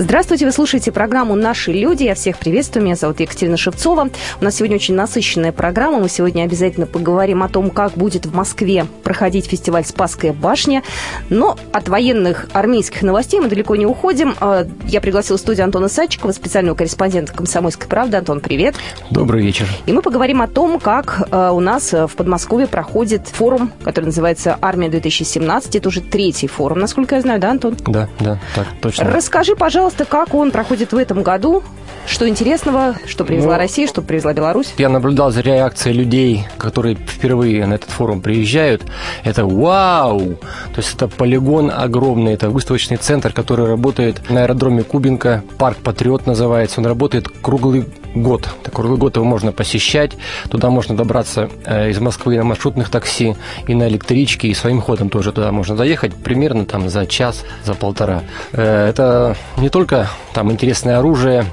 Здравствуйте, вы слушаете программу «Наши люди». Я всех приветствую. Меня зовут Екатерина Шевцова. У нас сегодня очень насыщенная программа. Мы сегодня обязательно поговорим о том, как будет в Москве проходить фестиваль «Спасская башня». Но от военных армейских новостей мы далеко не уходим. А, я пригласила в студию Антона Садчикова, специального корреспондента «Комсомольской правды». Антон, привет. Добрый вечер. И мы поговорим о том, как а, у нас в Подмосковье проходит форум, который называется «Армия-2017». Это уже третий форум, насколько я знаю, да, Антон? Да, да, так точно. Расскажи, пожалуйста, пожалуйста, как он проходит в этом году? Что интересного, что привезла ну, Россия, что привезла Беларусь? Я наблюдал за реакцией людей, которые впервые на этот форум приезжают. Это вау! То есть это полигон огромный, это выставочный центр, который работает на аэродроме Кубинка, парк Патриот называется. Он работает круглый год. Так, круглый год его можно посещать. Туда можно добраться э, из Москвы на маршрутных такси и на электричке, и своим ходом тоже туда можно заехать примерно там за час, за полтора. Э, это не только там интересное оружие,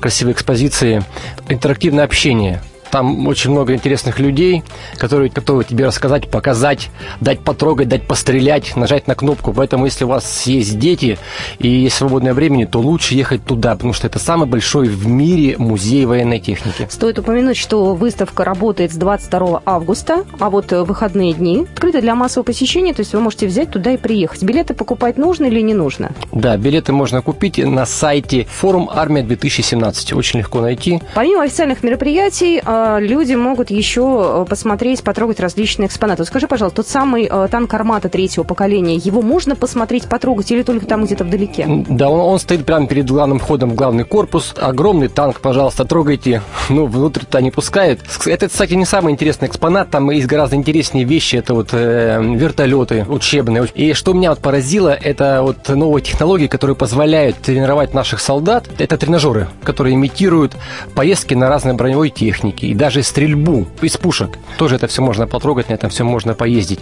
красивые экспозиции, интерактивное общение – там очень много интересных людей, которые готовы тебе рассказать, показать, дать потрогать, дать пострелять, нажать на кнопку. Поэтому, если у вас есть дети и есть свободное время, то лучше ехать туда, потому что это самый большой в мире музей военной техники. Стоит упомянуть, что выставка работает с 22 августа, а вот выходные дни открыты для массового посещения, то есть вы можете взять туда и приехать. Билеты покупать нужно или не нужно? Да, билеты можно купить на сайте форум Армия 2017. Очень легко найти. Помимо официальных мероприятий, а, люди могут еще э, посмотреть, потрогать различные экспонаты. скажи, пожалуйста, тот самый э, танк «Армата» третьего поколения, его можно посмотреть, потрогать или только там где-то вдалеке? Да, он, он стоит прямо перед главным входом в главный корпус. Огромный танк, пожалуйста, трогайте. Ну, внутрь туда не пускают. Это, кстати, не самый интересный экспонат. Там есть гораздо интереснее вещи. Это вот э, вертолеты учебные. И что меня вот поразило, это вот новые технологии, которые позволяют тренировать наших солдат. Это тренажеры, которые имитируют поездки на разной броневой технике и даже стрельбу из пушек. Тоже это все можно потрогать, на этом все можно поездить.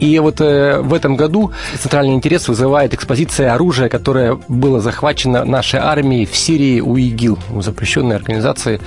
И вот э, в этом году центральный интерес вызывает экспозиция оружия, которое было захвачено нашей армией в Сирии у ИГИЛ, у запрещенной организации.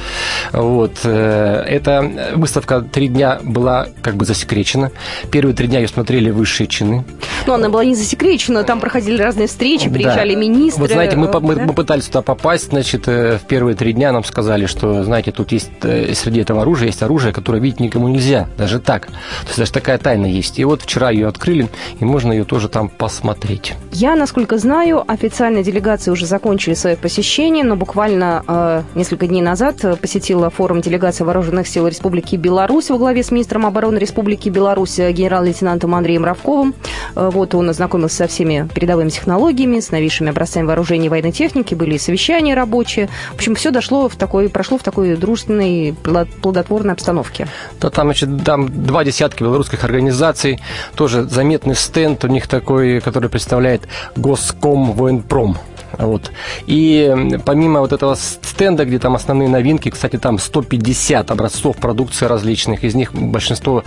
Вот. Э, эта выставка три дня была как бы засекречена. Первые три дня ее смотрели высшие чины. Но она была не засекречена, там проходили разные встречи, приезжали да. министры. Вот знаете, мы, мы, мы пытались туда попасть, значит, э, в первые три дня нам сказали, что, знаете, тут есть э, среди этого оружия есть оружие, которое видеть никому нельзя, даже так. То есть даже такая тайна есть. И вот вчера ее открыли, и можно ее тоже там посмотреть. Я, насколько знаю, официальные делегации уже закончили свое посещение, но буквально э, несколько дней назад посетила форум делегации вооруженных сил Республики Беларусь во главе с министром обороны Республики Беларусь генерал-лейтенантом Андреем Равковым. Э, вот он ознакомился со всеми передовыми технологиями, с новейшими образцами вооружений и военной техники, были совещания рабочие. В общем, все дошло в такой, прошло в такой дружественной, плодотворной обстановке. Да, там, значит, там два десятка белорусских организаций, тоже заметный стенд у них такой, который представляет Госком Военпром. Вот. И помимо вот этого стенда, где там основные новинки, кстати, там 150 образцов продукции различных, из них большинство,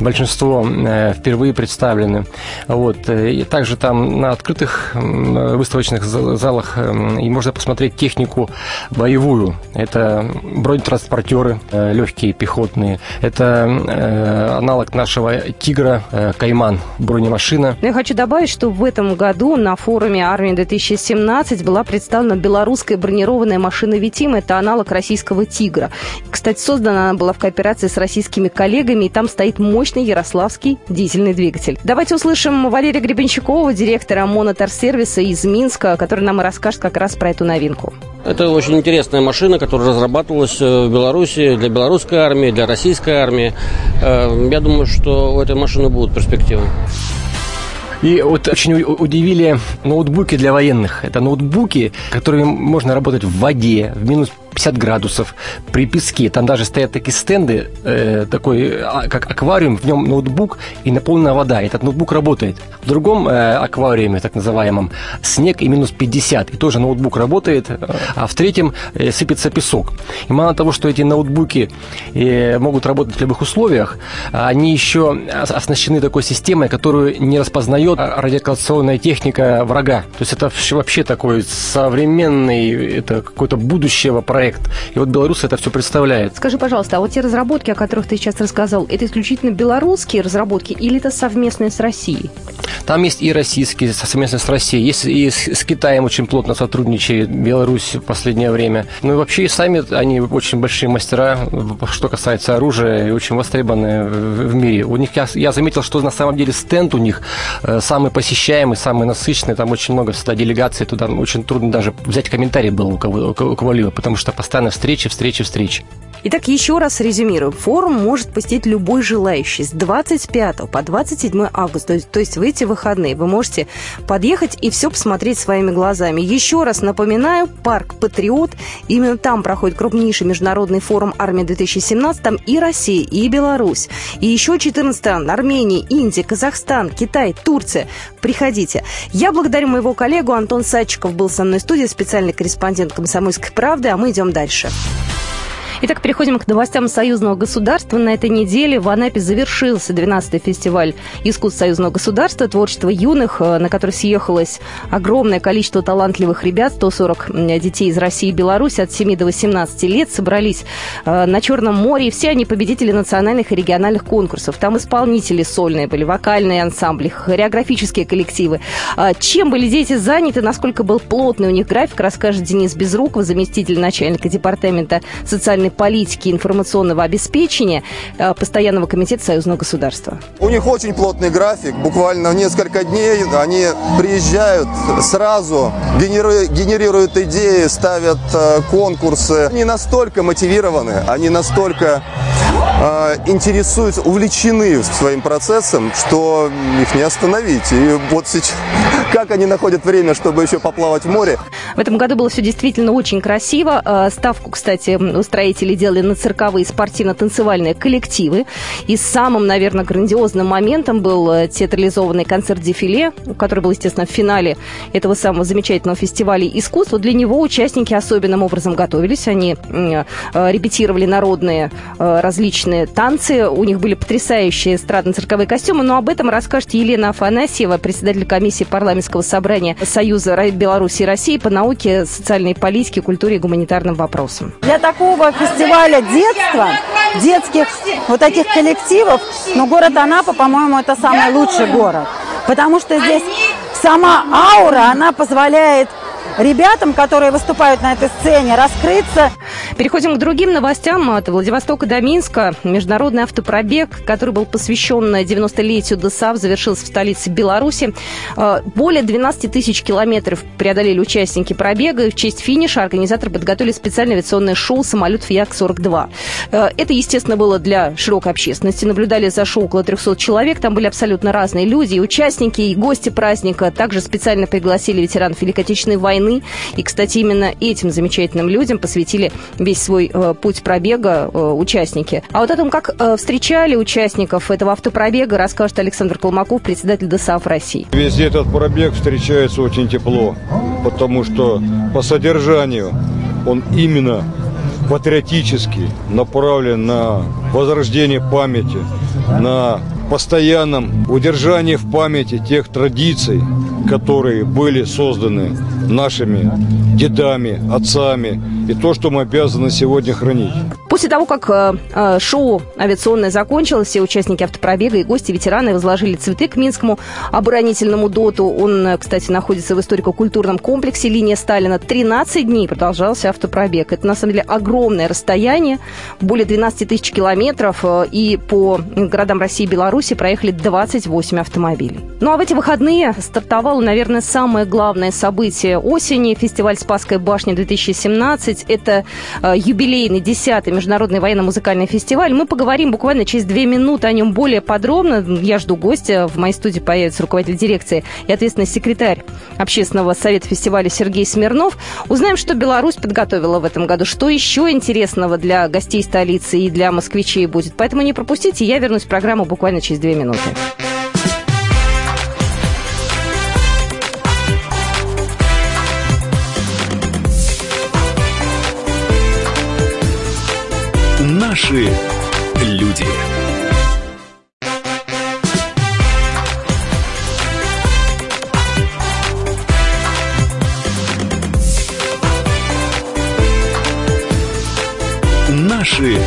большинство э, впервые представлены. Вот. И также там на открытых выставочных залах э, и можно посмотреть технику боевую. Это бронетранспортеры э, легкие, пехотные. Это аналог нашего «Тигра» «Кайман» бронемашина. Я хочу добавить, что в этом году на форуме армии 2017 20 была представлена белорусская бронированная машина «Витим». Это аналог российского «Тигра». Кстати, создана она была в кооперации с российскими коллегами, и там стоит мощный ярославский дизельный двигатель. Давайте услышим Валерия Гребенщикова, директора моноторсервиса из Минска, который нам и расскажет как раз про эту новинку. Это очень интересная машина, которая разрабатывалась э, в Беларуси для белорусской армии, для российской армии. Э, я думаю, что у этой машины будут перспективы. И вот очень удивили ноутбуки для военных. Это ноутбуки, которыми можно работать в воде, в минус 50 градусов, при песке. Там даже стоят такие стенды, э, такой, а, как аквариум, в нем ноутбук и наполнена вода. Этот ноутбук работает. В другом э, аквариуме, так называемом, снег и минус 50, и тоже ноутбук работает, а в третьем э, сыпется песок. И мало того, что эти ноутбуки э, могут работать в любых условиях, они еще оснащены такой системой, которую не распознает радиолокационная техника врага. То есть это вообще такой современный, это какое-то будущего проект проект. И вот белорусы это все представляют. Скажи, пожалуйста, а вот те разработки, о которых ты сейчас рассказал, это исключительно белорусские разработки или это совместные с Россией? Там есть и российские, совместно с Россией, есть и с, с Китаем очень плотно сотрудничает Беларусь в последнее время. Ну и вообще и сами они очень большие мастера, что касается оружия, и очень востребованы в, в мире. У них я, я заметил, что на самом деле стенд у них э, самый посещаемый, самый насыщенный, там очень много всегда делегаций, туда очень трудно даже взять комментарий был у кого-либо, потому что постоянно встречи, встречи, встречи. Итак, еще раз резюмирую. Форум может посетить любой желающий с 25 по 27 августа, то есть, в эти выходные. Вы можете подъехать и все посмотреть своими глазами. Еще раз напоминаю, парк «Патриот». Именно там проходит крупнейший международный форум «Армия-2017». Там и Россия, и Беларусь. И еще 14 стран. Армения, Индия, Казахстан, Китай, Турция. Приходите. Я благодарю моего коллегу. Антон Садчиков был со мной в студии, специальный корреспондент «Комсомольской правды». А мы идем дальше. Итак, переходим к новостям союзного государства. На этой неделе в Анапе завершился 12-й фестиваль искусств союзного государства, творчество юных, э, на который съехалось огромное количество талантливых ребят, 140 детей из России и Беларуси от 7 до 18 лет собрались э, на Черном море, и все они победители национальных и региональных конкурсов. Там исполнители сольные были, вокальные ансамбли, хореографические коллективы. А чем были дети заняты, насколько был плотный у них график, расскажет Денис Безруков, заместитель начальника департамента социальной социальной политики и информационного обеспечения э, Постоянного комитета Союзного государства. У них очень плотный график. Буквально в несколько дней они приезжают сразу, генерируют, генерируют идеи, ставят э, конкурсы. Они настолько мотивированы, они настолько э, интересуются, увлечены своим процессом, что их не остановить. И вот сейчас, как они находят время, чтобы еще поплавать в море. В этом году было все действительно очень красиво. Ставку, кстати, устроители делали на цирковые спортивно-танцевальные коллективы. И самым, наверное, грандиозным моментом был э, театрализованный концерт-дефиле, который был, естественно, в финале этого самого замечательного фестиваля искусств. Для него участники особенным образом готовились. Они э, репетировали народные различные танцы. У них были потрясающие эстрадно-цирковые костюмы. Но об этом расскажет Елена Афанасьева, председатель комиссии парламентского собрания Союза Беларуси и России по науке, социальной политике, культуре и гуманитарным вопросам. Для такого фестиваля детства, детских вот таких коллективов, ну, город Анапа, по-моему, это самый лучший город. Потому что здесь сама аура, она позволяет ребятам, которые выступают на этой сцене, раскрыться. Переходим к другим новостям. От Владивостока до Минска международный автопробег, который был посвящен 90-летию ДСАВ, завершился в столице Беларуси. Э, более 12 тысяч километров преодолели участники пробега. В честь финиша организаторы подготовили специальное авиационное шоу самолетов Як-42. Э, это, естественно, было для широкой общественности. Наблюдали за шоу около 300 человек. Там были абсолютно разные люди, и участники, и гости праздника. Также специально пригласили ветеранов Великой Отечественной войны войны. И, кстати, именно этим замечательным людям посвятили весь свой э, путь пробега э, участники. А вот о том, как э, встречали участников этого автопробега, расскажет Александр Колмаков, председатель ДСАФ России. Весь этот пробег встречается очень тепло, потому что по содержанию он именно патриотически направлен на возрождение памяти, на постоянном удержании в памяти тех традиций, которые были созданы нашими дедами, отцами, и то, что мы обязаны сегодня хранить. После того, как э, э, шоу авиационное закончилось, все участники автопробега и гости, ветераны возложили цветы к Минскому оборонительному доту. Он, э, кстати, находится в историко-культурном комплексе «Линия Сталина». 13 дней продолжался автопробег. Это, на самом деле, огромное расстояние, более 12 тысяч километров, э, и по городам России и Беларуси проехали 28 автомобилей. Ну а в эти выходные стартовало, наверное, самое главное событие осени – фестиваль «Спасская башня 2017». Это э, юбилейный 10-й международный военно-музыкальный фестиваль. Мы поговорим буквально через две минуты о нем более подробно. Я жду гостя. В моей студии появится руководитель дирекции и ответственный секретарь общественного совета фестиваля Сергей Смирнов. Узнаем, что Беларусь подготовила в этом году, что еще интересного для гостей столицы и для москвичей будет. Поэтому не пропустите. Я вернусь в программу буквально через две минуты. Наши люди. Наши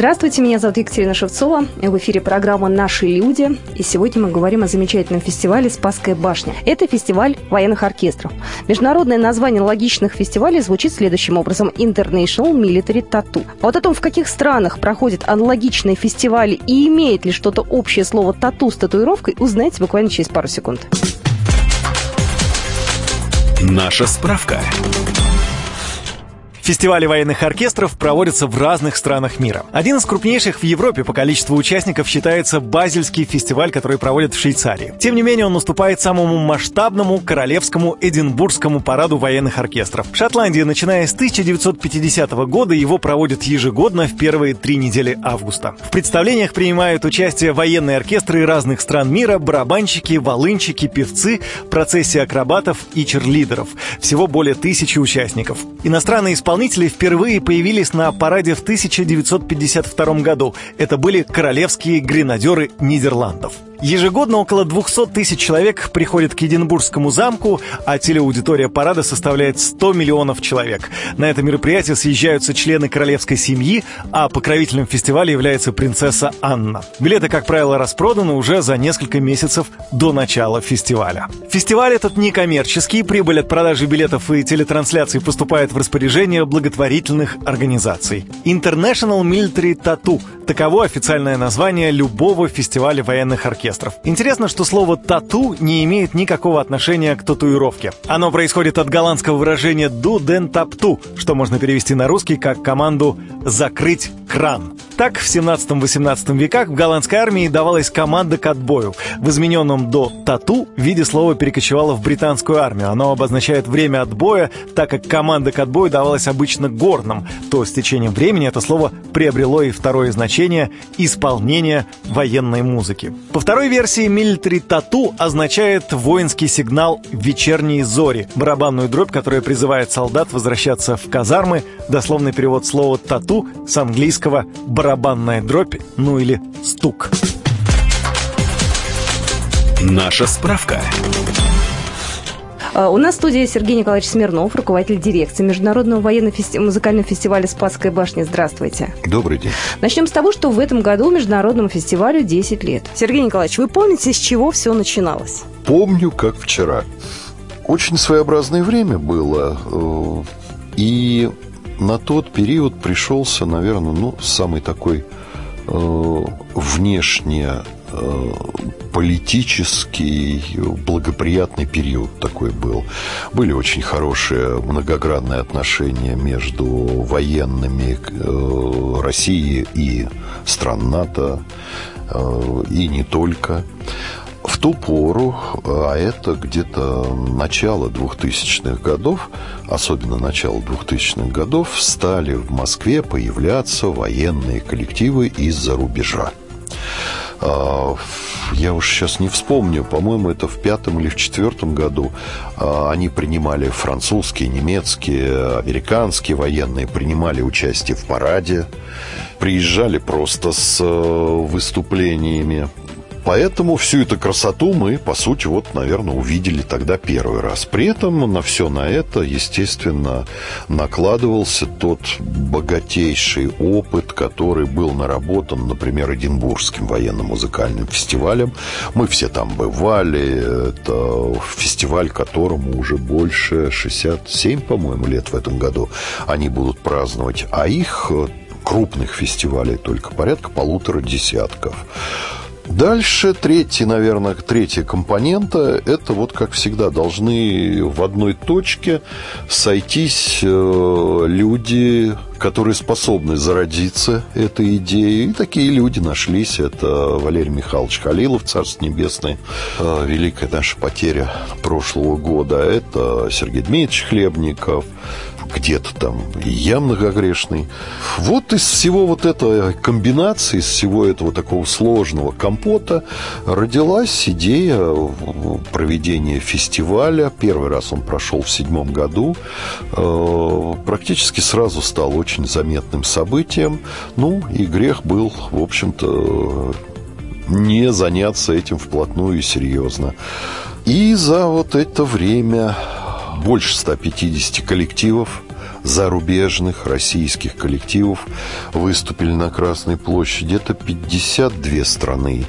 Здравствуйте, меня зовут Екатерина Шевцова. В эфире программа «Наши люди». И сегодня мы говорим о замечательном фестивале «Спасская башня». Это фестиваль военных оркестров. Международное название логичных фестивалей звучит следующим образом – International Military Tattoo. А вот о том, в каких странах проходят аналогичные фестивали и имеет ли что-то общее слово «тату» с татуировкой, узнаете буквально через пару секунд. Наша справка. Фестивали военных оркестров проводятся в разных странах мира. Один из крупнейших в Европе по количеству участников считается Базельский фестиваль, который проводят в Швейцарии. Тем не менее, он уступает самому масштабному королевскому Эдинбургскому параду военных оркестров. В Шотландии, начиная с 1950 года, его проводят ежегодно в первые три недели августа. В представлениях принимают участие военные оркестры разных стран мира, барабанщики, волынщики, певцы, процессии акробатов и черлидеров. Всего более тысячи участников. Иностранные исполнители исполнители впервые появились на параде в 1952 году. Это были королевские гренадеры Нидерландов. Ежегодно около 200 тысяч человек приходят к Единбургскому замку, а телеаудитория парада составляет 100 миллионов человек. На это мероприятие съезжаются члены королевской семьи, а покровителем фестиваля является принцесса Анна. Билеты, как правило, распроданы уже за несколько месяцев до начала фестиваля. Фестиваль этот некоммерческий, прибыль от продажи билетов и телетрансляций поступает в распоряжение благотворительных организаций. International Military Tattoo – таково официальное название любого фестиваля военных оркестров. Интересно, что слово «тату» не имеет никакого отношения к татуировке. Оно происходит от голландского выражения «ду ден тапту», что можно перевести на русский как команду «закрыть кран». Так, в 17-18 веках в голландской армии давалась команда к отбою. В измененном до «тату» виде слова перекочевало в британскую армию. Оно обозначает время отбоя, так как команда к отбою давалась обычно горным, то с течением времени это слово приобрело и второе значение – исполнение военной музыки. По второй версии «Military Tattoo» означает воинский сигнал «вечерние зори», барабанную дробь, которая призывает солдат возвращаться в казармы, дословный перевод слова «тату» с английского «барабанная дробь», ну или «стук». Наша справка. А, у нас в студии Сергей Николаевич Смирнов, руководитель дирекции Международного военно-музыкального фестиваля «Спасская башня». Здравствуйте. Добрый день. Начнем с того, что в этом году Международному фестивалю 10 лет. Сергей Николаевич, вы помните, с чего все начиналось? Помню, как вчера. Очень своеобразное время было. Э, и на тот период пришелся, наверное, ну, самый такой внешне Э, политический благоприятный период такой был. Были очень хорошие многогранные отношения между военными э, России и стран НАТО, э, и не только. В ту пору, а это где-то начало 2000-х годов, особенно начало 2000-х годов, стали в Москве появляться военные коллективы из-за рубежа. А, я уж сейчас не вспомню, по-моему, это в пятом или в четвертом году а, они принимали французские, немецкие, американские военные, принимали участие в параде, приезжали просто с э, выступлениями Поэтому всю эту красоту мы, по сути, вот, наверное, увидели тогда первый раз. При этом на все на это, естественно, накладывался тот богатейший опыт, который был наработан, например, Эдинбургским военно-музыкальным фестивалем. Мы все там бывали. Это фестиваль, которому уже больше 67, по-моему, лет в этом году они будут праздновать. А их крупных фестивалей только порядка полутора десятков. Дальше третий, наверное, третья компонента – это вот, как всегда, должны в одной точке сойтись э, люди, которые способны зародиться этой идеей. И такие люди нашлись. Это Валерий Михайлович Халилов, Царство Небесное, э, великая наша потеря прошлого года. Это Сергей Дмитриевич Хлебников, где-то там и я многогрешный. Вот из всего вот этой комбинации, из всего этого такого сложного компота родилась идея проведения фестиваля. Первый раз он прошел в седьмом году. Э, практически сразу стал очень заметным событием. Ну, и грех был, в общем-то, не заняться этим вплотную и серьезно. И за вот это время больше 150 коллективов зарубежных российских коллективов выступили на Красной площади. Это 52 страны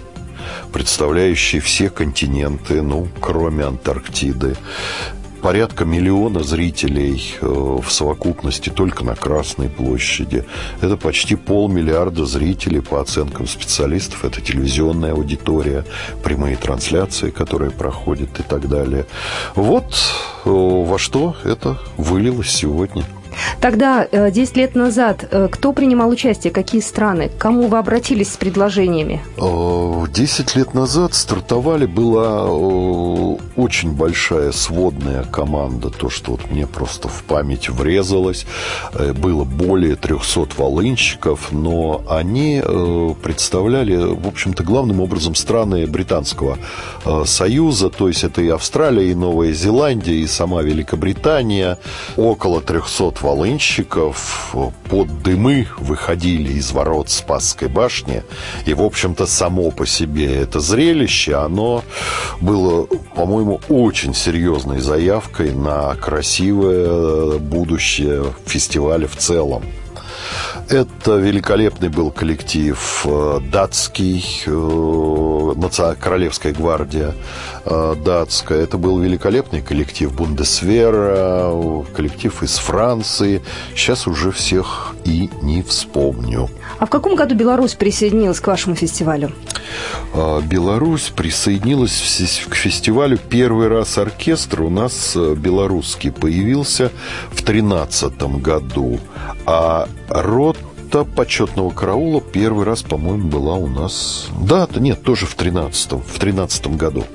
представляющие все континенты, ну, кроме Антарктиды порядка миллиона зрителей э, в совокупности только на Красной площади. Это почти полмиллиарда зрителей по оценкам специалистов. Это телевизионная аудитория, прямые трансляции, которые проходят и так далее. Вот э, во что это вылилось сегодня. Тогда, 10 э, лет назад, э, кто принимал участие, какие страны, к кому вы обратились с предложениями? 10 э, лет назад стартовали, была очень большая сводная команда, то, что вот мне просто в память врезалось. Было более 300 волынщиков, но они представляли, в общем-то, главным образом страны Британского Союза, то есть это и Австралия, и Новая Зеландия, и сама Великобритания. Около 300 волынщиков под дымы выходили из ворот Спасской башни. И, в общем-то, само по себе это зрелище, оно было, по-моему, очень серьезной заявкой на красивое будущее фестиваля в целом. Это великолепный был коллектив э, датский, э, Королевская гвардия э, датская. Это был великолепный коллектив Бундесвера, коллектив из Франции. Сейчас уже всех и не вспомню. А в каком году Беларусь присоединилась к вашему фестивалю? Беларусь присоединилась к фестивалю первый раз оркестр у нас белорусский появился в 2013 году. А рота почетного караула первый раз, по-моему, была у нас... Да, нет, тоже в 13 в 13 году.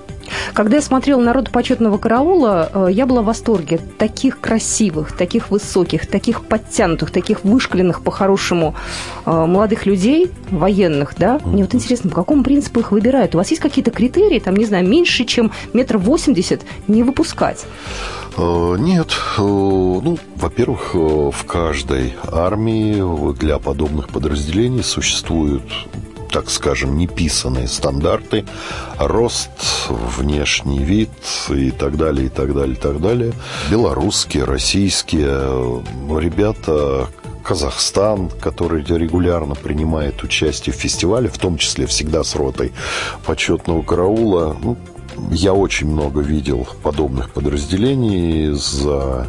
Когда я смотрела «Народ почетного караула», э, я была в восторге. Таких красивых, таких высоких, таких подтянутых, таких вышкаленных по-хорошему э, молодых людей, военных, да? Мне вот интересно, по какому принципу их выбирают? У вас есть какие-то критерии, там, не знаю, меньше, чем метр восемьдесят не выпускать? Э, нет. Ну, во-первых, в каждой армии для подобных подразделений существуют так скажем, неписанные стандарты, рост, внешний вид и так далее, и так далее, и так далее. Белорусские, российские ребята, Казахстан, который регулярно принимает участие в фестивале, в том числе всегда с ротой почетного караула. Ну, я очень много видел подобных подразделений за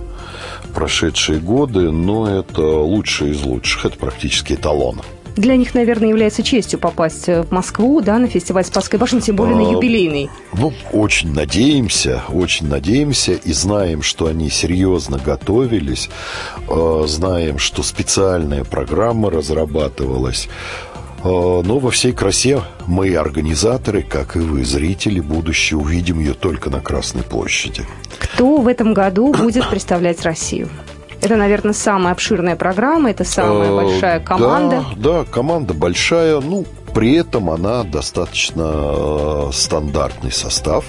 прошедшие годы, но это лучшие из лучших. Это практически эталон для них, наверное, является честью попасть в Москву, да, на фестиваль Спасской башни, тем более на а, юбилейный. Ну, очень надеемся, очень надеемся и знаем, что они серьезно готовились, а, знаем, что специальная программа разрабатывалась. А, но во всей красе мы, организаторы, как и вы, зрители, будущее, увидим ее только на Красной площади. Кто в этом году будет представлять Россию? Это, наверное, самая обширная программа, это самая э, большая команда. Да, да, команда большая. Ну, при этом она достаточно э, стандартный состав.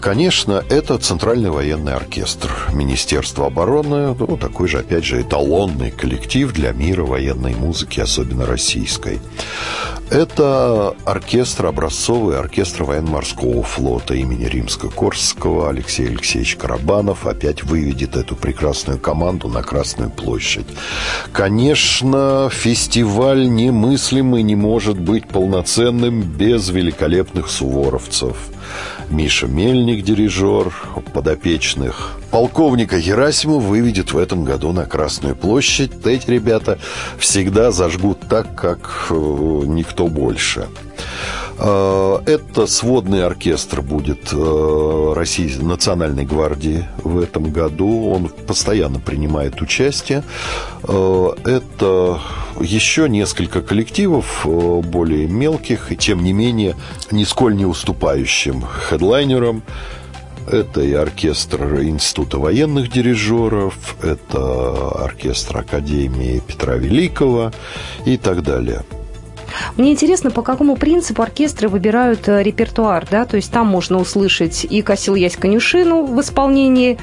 Конечно, это Центральный военный оркестр Министерства обороны, ну, такой же, опять же, эталонный коллектив для мира военной музыки, особенно российской. Это оркестр, образцовый оркестр военно-морского флота имени Римско-Корского. Алексей Алексеевич Карабанов опять выведет эту прекрасную команду на Красную площадь. Конечно, фестиваль немыслимый не может быть полноценным без великолепных суворовцев – Миша Мельник, дирижер, подопечных полковника Герасимов выведет в этом году на Красную площадь. Эти ребята всегда зажгут так, как э, никто больше. Э, это сводный оркестр будет э, России, Национальной гвардии в этом году. Он постоянно принимает участие. Э, это еще несколько коллективов, более мелких, и тем не менее, нисколь не уступающим хедлайнерам. Это и оркестр Института военных дирижеров, это оркестр Академии Петра Великого и так далее. Мне интересно, по какому принципу оркестры выбирают э, репертуар, да, то есть там можно услышать и Косил Ясь Конюшину в исполнении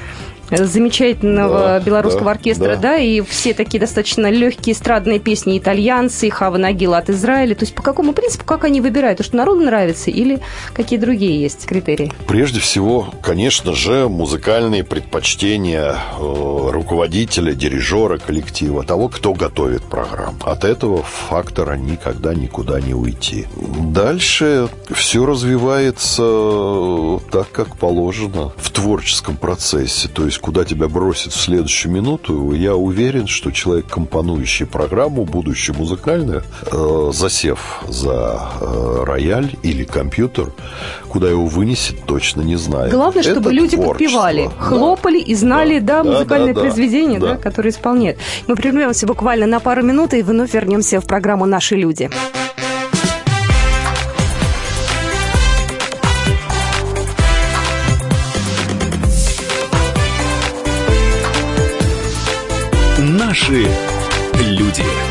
замечательного да, белорусского да, оркестра, да. да, и все такие достаточно легкие эстрадные песни итальянцы, Хава Нагила от Израиля. То есть по какому принципу, как они выбирают? То, что народу нравится или какие другие есть критерии? Прежде всего, конечно же, музыкальные предпочтения э, руководителя, дирижера коллектива, того, кто готовит программу. От этого фактора никогда никуда не уйти. Дальше все развивается так, как положено в творческом процессе. То есть куда тебя бросит в следующую минуту, я уверен, что человек, компонующий программу, будущую музыкальную, э, засев за э, рояль или компьютер, куда его вынесет, точно не знаю. Главное, Это чтобы люди подпевали, да. хлопали и знали, да, да музыкальные да, да, произведения, да. Да, которые исполняют. Мы прервемся буквально на пару минут и вновь вернемся в программу «Наши люди». Наши люди.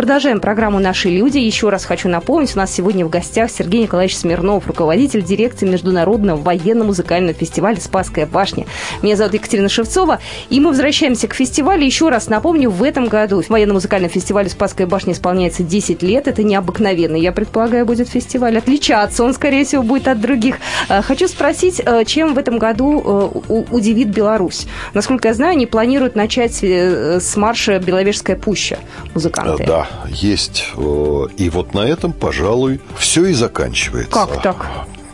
Продолжаем программу «Наши люди». Еще раз хочу напомнить, у нас сегодня в гостях Сергей Николаевич Смирнов, руководитель дирекции Международного военно-музыкального фестиваля «Спасская башня». Меня зовут Екатерина Шевцова, и мы возвращаемся к фестивалю. Еще раз напомню, в этом году военно-музыкальному фестивалю «Спасская башня» исполняется 10 лет. Это необыкновенный, я предполагаю, будет фестиваль. Отличаться он, скорее всего, будет от других. Э, хочу спросить, э, чем в этом году э, удивит Беларусь? Насколько я знаю, они планируют начать с марша «Беловежская пуща» музыканты. Да, есть. Э, и вот на этом, пожалуй, все и заканчивается. Как так?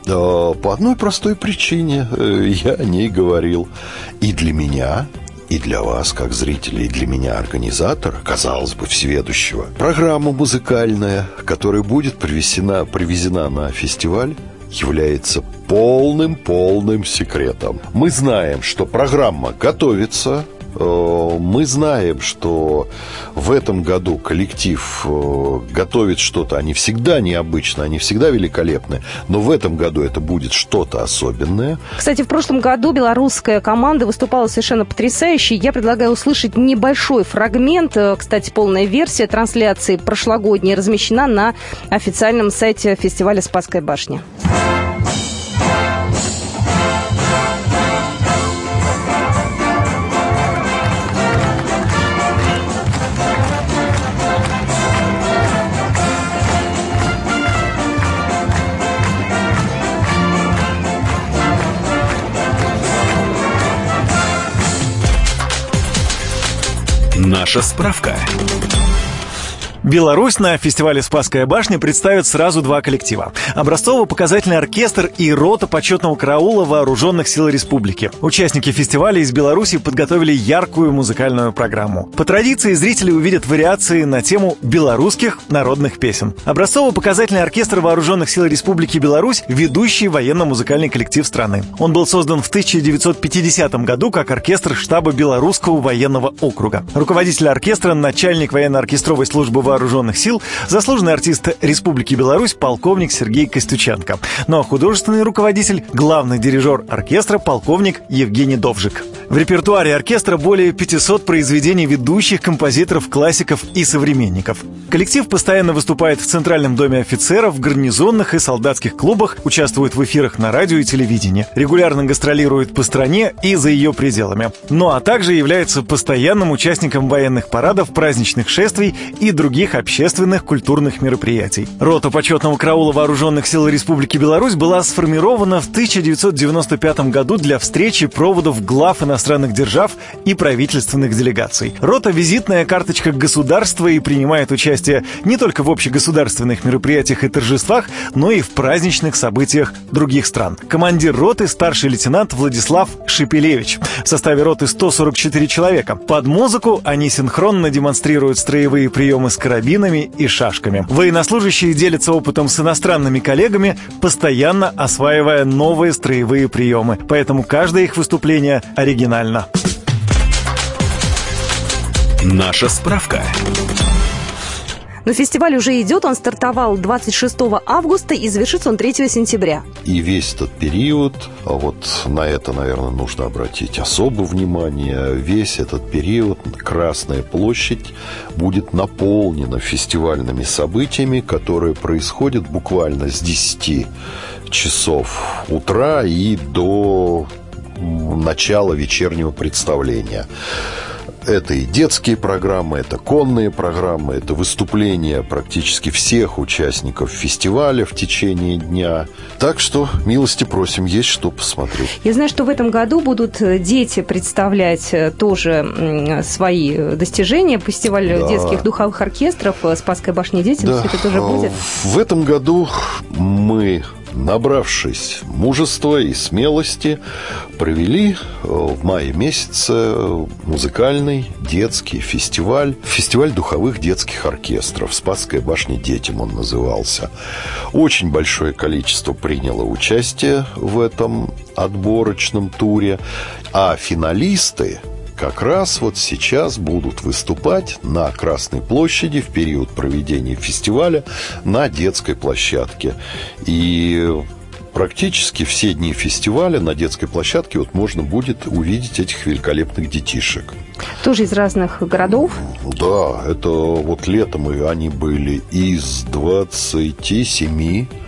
По одной простой причине э, я о ней говорил. И для меня, и для вас, как зрителей, и для меня, организатора, казалось бы, всеведущего, программа музыкальная, которая будет привезена, привезена на фестиваль, является полным-полным секретом. Мы знаем, что программа готовится, Э, мы знаем, что в этом году коллектив э, готовит что-то, они всегда необычно, они всегда великолепны, но в этом году это будет что-то особенное. Кстати, в прошлом году белорусская команда выступала совершенно потрясающе. Я предлагаю услышать небольшой фрагмент. Э, кстати, полная версия трансляции прошлогодней размещена на официальном сайте фестиваля «Спасская башня». Наша справка. Беларусь на фестивале «Спасская башня» представит сразу два коллектива. Образцово-показательный оркестр и рота почетного караула Вооруженных сил республики. Участники фестиваля из Беларуси подготовили яркую музыкальную программу. По традиции зрители увидят вариации на тему белорусских народных песен. Образцово-показательный оркестр Вооруженных сил Республики Беларусь – ведущий военно-музыкальный коллектив страны. Он был создан в 1950 году как оркестр штаба Белорусского военного округа. Руководитель оркестра – начальник военно-оркестровой службы вооруженных вооруженных сил, заслуженный артист Республики Беларусь полковник Сергей Костюченко. Ну а художественный руководитель, главный дирижер оркестра полковник Евгений Довжик. В репертуаре оркестра более 500 произведений ведущих композиторов, классиков и современников. Коллектив постоянно выступает в Центральном доме офицеров, в гарнизонных и солдатских клубах, участвует в эфирах на радио и телевидении, регулярно гастролирует по стране и за ее пределами. Ну а также является постоянным участником военных парадов, праздничных шествий и других других общественных культурных мероприятий. Рота почетного караула Вооруженных сил Республики Беларусь была сформирована в 1995 году для встречи проводов глав иностранных держав и правительственных делегаций. Рота – визитная карточка государства и принимает участие не только в общегосударственных мероприятиях и торжествах, но и в праздничных событиях других стран. Командир роты – старший лейтенант Владислав Шепелевич. В составе роты 144 человека. Под музыку они синхронно демонстрируют строевые приемы с карабинами и шашками. Военнослужащие делятся опытом с иностранными коллегами, постоянно осваивая новые строевые приемы. Поэтому каждое их выступление оригинально. Наша справка. Но фестиваль уже идет, он стартовал 26 августа и завершится он 3 сентября. И весь этот период, а вот на это, наверное, нужно обратить особое внимание, весь этот период Красная площадь будет наполнена фестивальными событиями, которые происходят буквально с 10 часов утра и до начала вечернего представления. Это и детские программы, это конные программы, это выступления практически всех участников фестиваля в течение дня. Так что милости просим, есть что посмотреть. Я знаю, что в этом году будут э, дети представлять э, тоже свои достижения. Фестиваль да. детских духовых оркестров э, «Спасская башня дети». Да. Все это тоже будет. В этом году мы набравшись мужества и смелости, провели э, в мае месяце музыкальный детский фестиваль, фестиваль духовых детских оркестров. «Спасская башня детям» он назывался. Очень большое количество приняло участие в этом отборочном туре, а финалисты как раз вот сейчас будут выступать на Красной площади в период проведения фестиваля на детской площадке. И практически все дни фестиваля на детской площадке вот можно будет увидеть этих великолепных детишек. Тоже из разных городов? Да, это вот летом они были из 27 Э,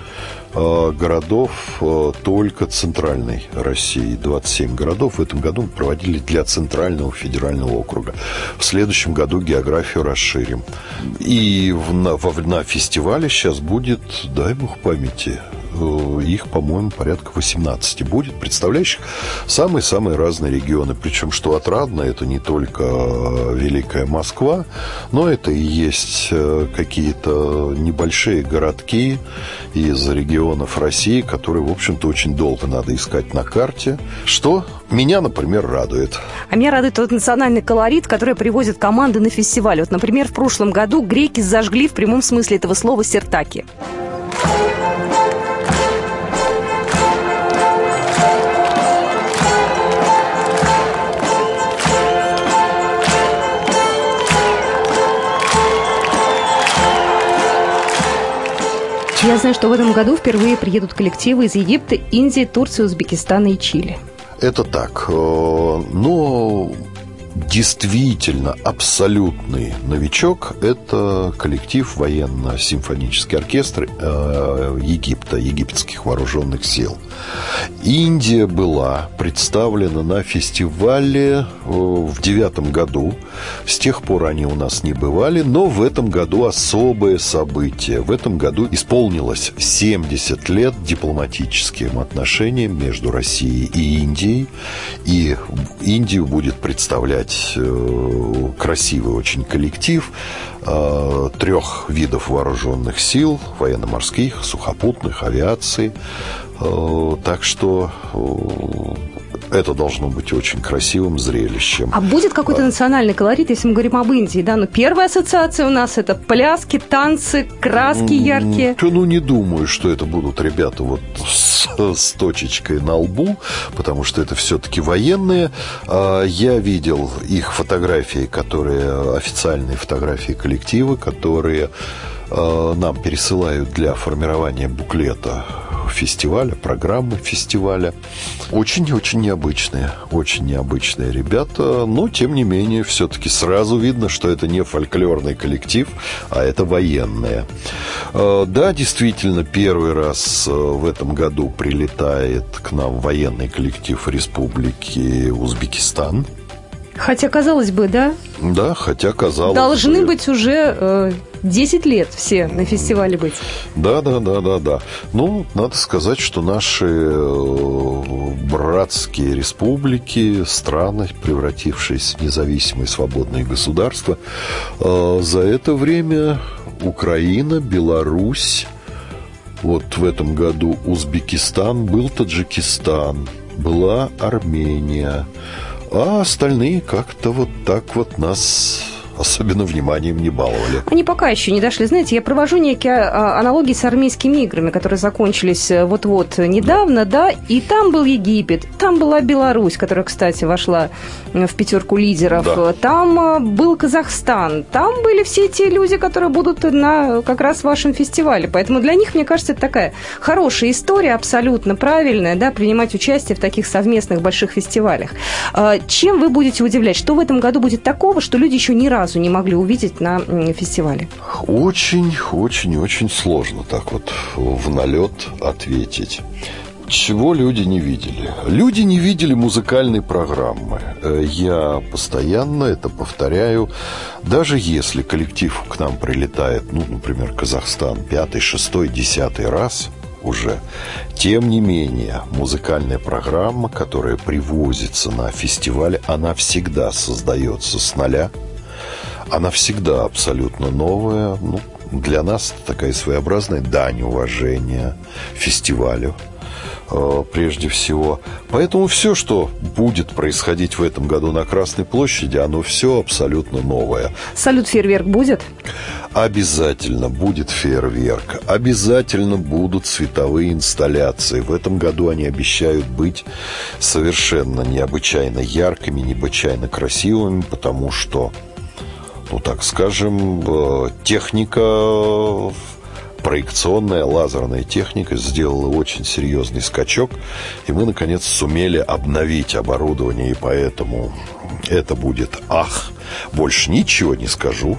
городов э, только центральной России. 27 городов в этом году проводили для центрального федерального округа. В следующем году географию расширим. И в, на, в, на фестивале сейчас будет, дай бог памяти, их, по-моему, порядка 18 будет, представляющих самые-самые разные регионы. Причем, что отрадно, это не только Великая Москва, но это и есть э, какие-то небольшие городки из регионов России, которые, в общем-то, очень долго надо искать на карте. Что меня, например, радует. А меня радует тот национальный колорит, который привозят команды на фестиваль. Вот, например, в прошлом году греки зажгли в прямом смысле этого слова сертаки. Я знаю, что в этом году впервые приедут коллективы из Египта, Индии, Турции, Узбекистана и Чили. Это так. Э, но действительно абсолютный новичок – это коллектив военно-симфонический оркестр э, Египта, египетских вооруженных сил. Индия была представлена на фестивале э, в девятом году. С тех пор они у нас не бывали, но в этом году особое событие. В этом году исполнилось 70 лет дипломатическим отношениям между Россией и Индией. И Индию будет представлять представлять э, красивый очень коллектив э, трех видов вооруженных сил, военно-морских, сухопутных, авиации. Э, так что это должно быть очень красивым зрелищем. А будет какой-то национальный колорит, если мы говорим об Индии, да? Ну, первая ассоциация у нас это пляски, танцы, краски яркие. Ну, не думаю, что это будут ребята вот с, с точечкой на лбу, потому что это все-таки военные. А, я видел их фотографии, которые официальные фотографии коллектива, которые а, нам пересылают для формирования буклета фестиваля, программы фестиваля. Очень-очень необычные, очень необычные ребята, но, тем не менее, все-таки сразу видно, что это не фольклорный коллектив, а это военные. Э, да, действительно, первый раз э, в этом году прилетает к нам военный коллектив Республики Узбекистан. Хотя, казалось бы, да? Да, хотя, казалось Должны бы. быть уже э, 10 лет все на фестивале быть. Да, да, да, да, да. Ну, надо сказать, что наши э, братские республики, страны, превратившиеся в независимые свободные государства, э, за это время Украина, Беларусь, вот в этом году Узбекистан, был Таджикистан, была Армения, а остальные как-то вот так вот нас особенно вниманием не баловали. Они пока еще не дошли. Знаете, я провожу некие а, аналогии с армейскими играми, которые закончились э, вот-вот недавно, да, и там был Египет, там была Беларусь, которая, кстати, вошла э, в пятерку лидеров, да. там э, был Казахстан, там были все те люди, которые будут на как раз вашем фестивале. Поэтому для них, мне кажется, это такая хорошая история, абсолютно правильная, да, принимать участие в таких совместных больших фестивалях. А, чем вы будете удивлять? Что в этом году будет такого, что люди еще ни разу не могли увидеть на фестивале? Очень, очень, очень сложно так вот в налет ответить. Чего люди не видели? Люди не видели музыкальной программы. Э, я постоянно это повторяю. Даже если коллектив к нам прилетает, ну, например, Казахстан, пятый, шестой, десятый раз уже, тем не менее, музыкальная программа, которая привозится на фестиваль, она всегда создается с нуля. Она всегда абсолютно новая. Ну, для нас это такая своеобразная дань уважения фестивалю Э, прежде всего. Поэтому все, что будет происходить в этом году на Красной площади, оно все абсолютно новое. Салют-фейерверк будет? Обязательно будет фейерверк. Обязательно будут световые инсталляции. В этом году они обещают быть совершенно необычайно яркими, необычайно красивыми, потому что, ну так скажем, э, техника проекционная лазерная техника сделала очень серьезный скачок, и мы, наконец, сумели обновить оборудование, и поэтому это будет ах. Больше ничего не скажу.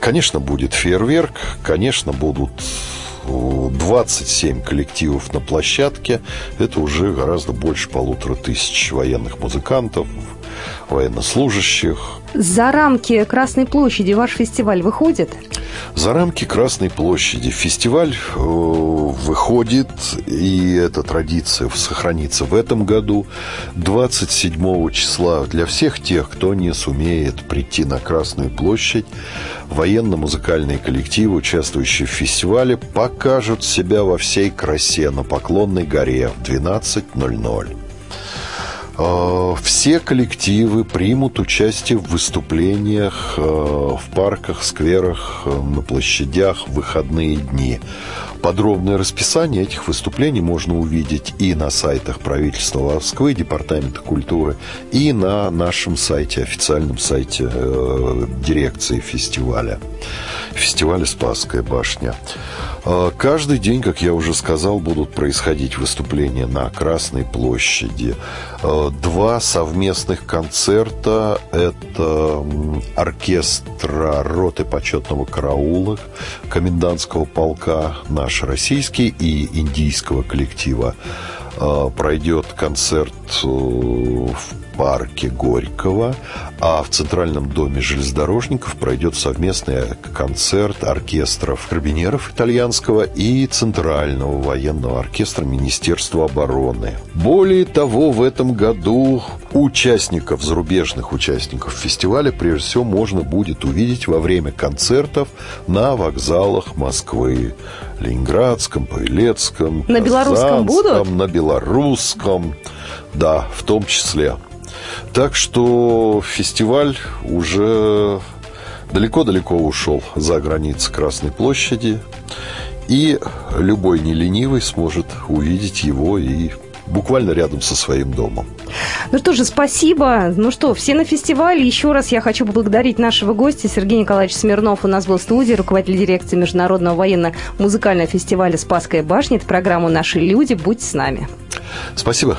Конечно, будет фейерверк, конечно, будут 27 коллективов на площадке. Это уже гораздо больше полутора тысяч военных музыкантов, военнослужащих. За рамки Красной площади ваш фестиваль выходит? За рамки Красной площади фестиваль э, выходит, и эта традиция сохранится в этом году. 27 числа для всех тех, кто не сумеет прийти на Красную площадь, военно-музыкальные коллективы, участвующие в фестивале, покажут себя во всей красе на Поклонной горе в 12.00. Э, все коллективы примут участие в выступлениях э, в парках, скверах, э, на площадях в выходные дни. Подробное расписание этих выступлений можно увидеть и на сайтах правительства Москвы, Департамента культуры, и на нашем сайте, официальном сайте дирекции фестиваля. Фестиваля «Спасская башня». А, каждый день, как я уже сказал, будут происходить выступления на Красной площади. А, два совместных концерта – это оркестра роты почетного караула комендантского полка наш российский и индийского коллектива. А, пройдет концерт э, в парке Горького, а в Центральном доме железнодорожников пройдет совместный концерт оркестров карбинеров итальянского и Центрального военного оркестра Министерства обороны. Более того, в этом году участников, зарубежных участников фестиваля, прежде всего, можно будет увидеть во время концертов на вокзалах Москвы. Ленинградском, Павелецком, На белорусском будут? На белорусском, да, в том числе. Так что фестиваль уже далеко-далеко ушел за границы Красной площади. И любой неленивый сможет увидеть его и буквально рядом со своим домом. Ну что же, спасибо. Ну что, все на фестивале. Еще раз я хочу поблагодарить нашего гостя Сергея Николаевича Смирнов. У нас был в студии, руководитель дирекции Международного военно-музыкального фестиваля «Спасская башня». Это программа «Наши люди». Будьте с нами. Спасибо.